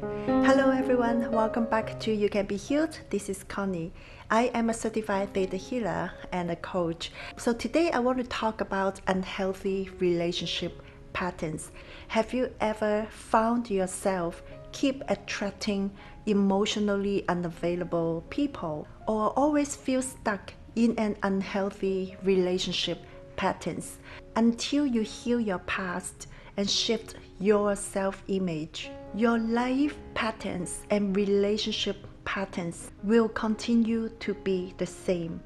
Hello everyone, welcome back to You Can Be Healed. This is Connie. I am a certified theta healer and a coach. So today I want to talk about unhealthy relationship patterns. Have you ever found yourself keep attracting emotionally unavailable people or always feel stuck in an unhealthy relationship patterns until you heal your past and shift your self-image? Your life patterns and relationship patterns will continue to be the same.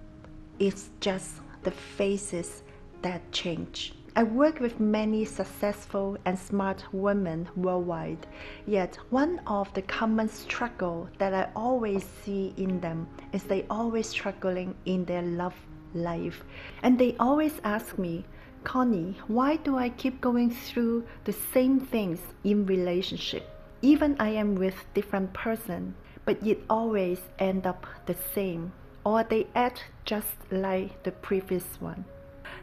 It's just the faces that change. I work with many successful and smart women worldwide, yet one of the common struggle that I always see in them is they always struggling in their love life. And they always ask me, Connie, why do I keep going through the same things in relationship? Even I am with different person, but it always end up the same or they act just like the previous one.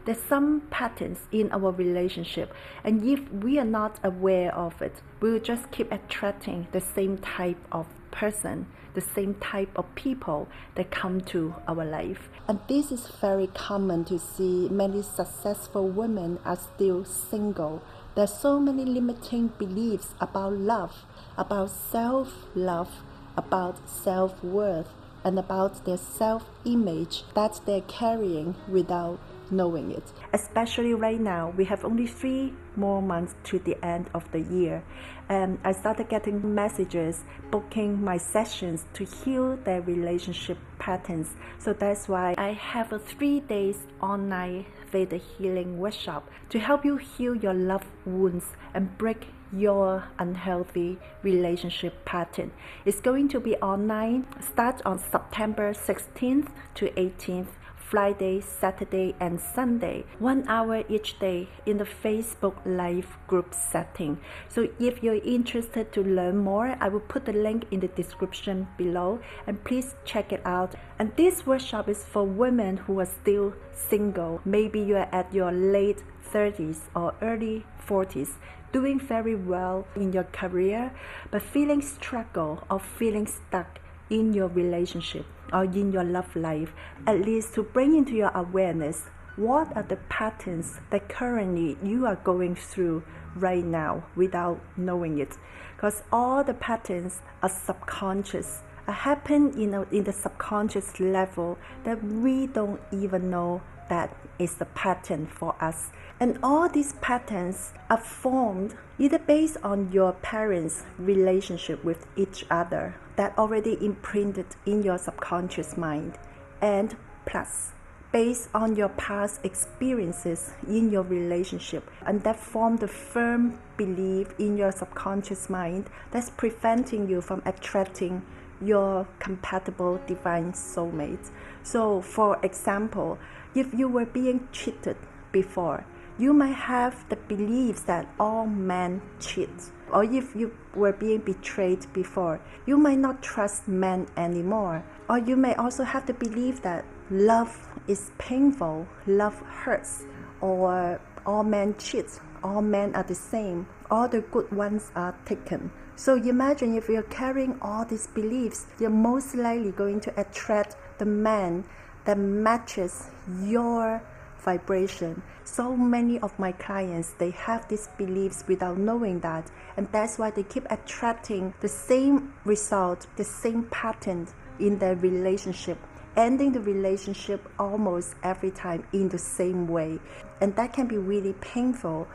There's some patterns in our relationship, and if we are not aware of it, we'll just keep attracting the same type of person, the same type of people that come to our life. And this is very common to see many successful women are still single. There's so many limiting beliefs about love, about self love, about self worth, and about their self image that they're carrying without knowing it. Especially right now, we have only three more months to the end of the year. And I started getting messages booking my sessions to heal their relationship patterns. So that's why I have a three days online Theta healing workshop to help you heal your love wounds and break your unhealthy relationship pattern. It's going to be online, start on September 16th to 18th Friday, Saturday, and Sunday, one hour each day in the Facebook Live group setting. So if you're interested to learn more, I will put the link in the description below and please check it out. And this workshop is for women who are still single. Maybe you're at your late 30s or early 40s doing very well in your career but feeling struggle or feeling stuck in your relationship or in your love life, at least to bring into your awareness what are the patterns that currently you are going through right now without knowing it. Because all the patterns are subconscious, are happen in, in the subconscious level that we don't even know that is the pattern for us. And all these patterns are formed either based on your parents' relationship with each other that already imprinted in your subconscious mind, and plus based on your past experiences in your relationship and that form the firm belief in your subconscious mind that's preventing you from attracting your compatible divine soulmate. So, for example, if you were being cheated before, you might have the beliefs that all men cheat. Or if you were being betrayed before, you might not trust men anymore. Or you may also have the belief that love is painful, love hurts, or all men cheat, all men are the same, all the good ones are taken. So imagine if you're carrying all these beliefs, you're most likely going to attract the man that matches your vibration. So many of my clients they have these beliefs without knowing that, and that's why they keep attracting the same result, the same pattern in their relationship, ending the relationship almost every time in the same way, and that can be really painful.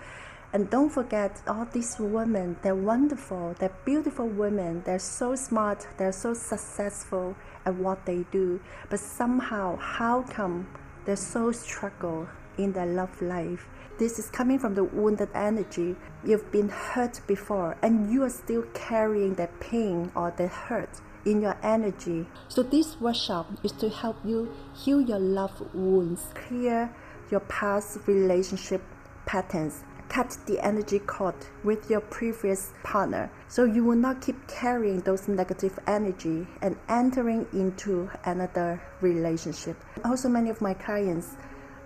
And don't forget, all these women, they're wonderful, they're beautiful women, they're so smart, they're so successful at what they do. But somehow, how come they so struggle in their love life? This is coming from the wounded energy. You've been hurt before, and you are still carrying that pain or the hurt in your energy. So, this workshop is to help you heal your love wounds, clear your past relationship patterns, cut the energy cord with your previous partner. So you will not keep carrying those negative energy and entering into another relationship. Also many of my clients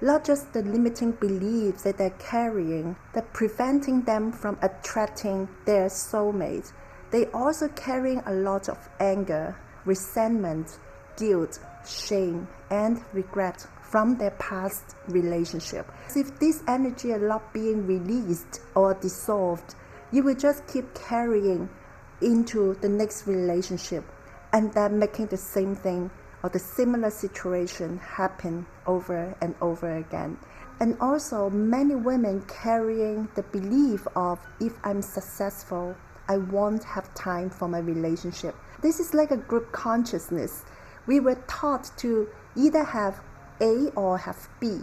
not just the limiting beliefs that they're carrying that preventing them from attracting their soulmate they also carrying a lot of anger, resentment, guilt, shame, and regret from their past relationship. If this energy is not being released or dissolved, you will just keep carrying into the next relationship and then making the same thing or the similar situation happen over and over again. And also, many women carrying the belief of if I'm successful, I won't have time for my relationship. This is like a group consciousness. We were taught to either have A or have B.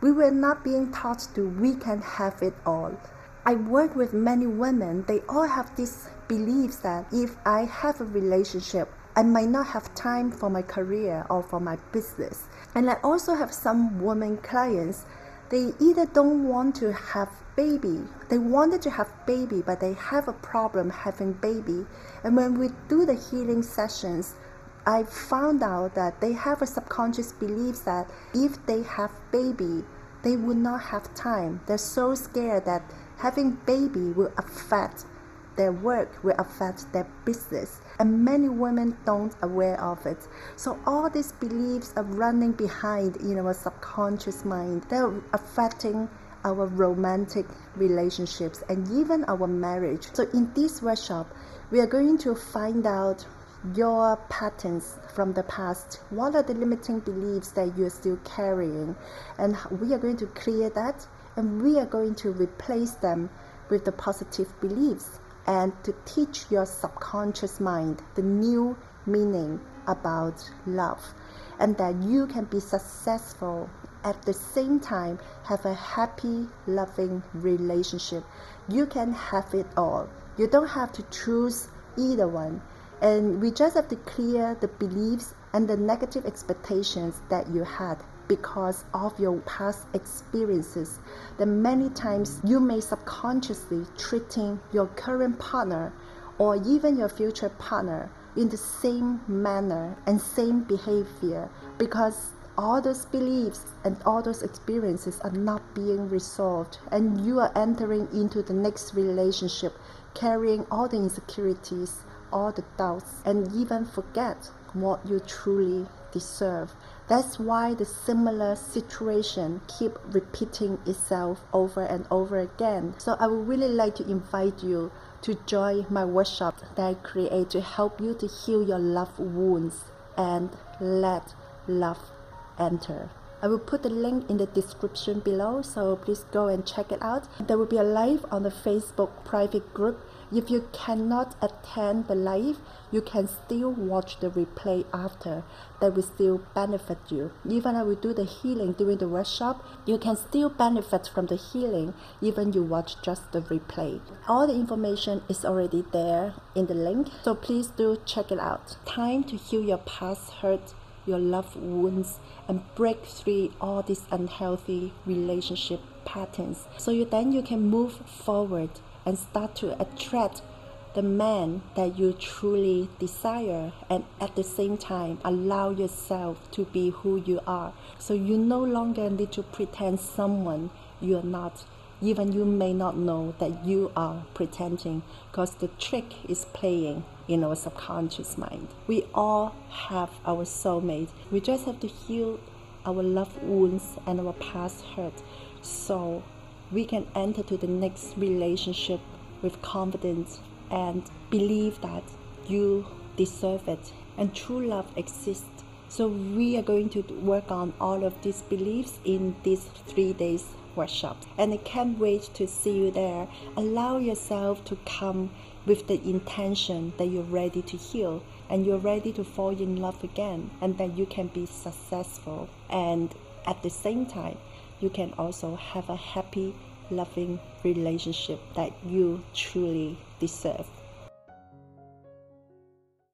We were not being taught to we can have it all. I work with many women, they all have this beliefs that if I have a relationship, I might not have time for my career or for my business. And I also have some women clients, they either don't want to have baby, they wanted to have baby, but they have a problem having baby. And when we do the healing sessions, I found out that they have a subconscious belief that if they have baby, they would not have time. They're so scared that having baby will affect their work will affect their business. And many women don't aware of it. So all these beliefs are running behind in our subconscious mind. They're affecting our romantic relationships and even our marriage. So in this workshop we are going to find out your patterns from the past. What are the limiting beliefs that you're still carrying? And we are going to clear that and we are going to replace them with the positive beliefs and to teach your subconscious mind the new meaning about love and that you can be successful at the same time have a happy loving relationship. You can have it all. You don't have to choose either one and we just have to clear the beliefs and the negative expectations that you had because of your past experiences. That many times you may subconsciously treating your current partner or even your future partner in the same manner and same behavior because all those beliefs and all those experiences are not being resolved and you are entering into the next relationship carrying all the insecurities all the doubts and even forget what you truly deserve. That's why the similar situation keep repeating itself over and over again. So I would really like to invite you to join my workshop that I create to help you to heal your love wounds and let love enter. I will put the link in the description below, so please go and check it out. There will be a live on the Facebook private group if you cannot attend the live, you can still watch the replay after. That will still benefit you. Even I will do the healing during the workshop, you can still benefit from the healing even you watch just the replay. All the information is already there in the link, so please do check it out. Time to heal your past hurt your love wounds and break through all these unhealthy relationship patterns so you then you can move forward and start to attract the man that you truly desire and at the same time allow yourself to be who you are. So you no longer need to pretend someone you're not. Even you may not know that you are pretending because the trick is playing in our subconscious mind. We all have our soulmate. We just have to heal our love wounds and our past hurt. So we can enter to the next relationship with confidence and believe that you deserve it and true love exists. So we are going to work on all of these beliefs in these three days workshop. And I can't wait to see you there. Allow yourself to come with the intention that you're ready to heal and you're ready to fall in love again and that you can be successful and at the same time you can also have a happy, loving relationship that you truly deserve.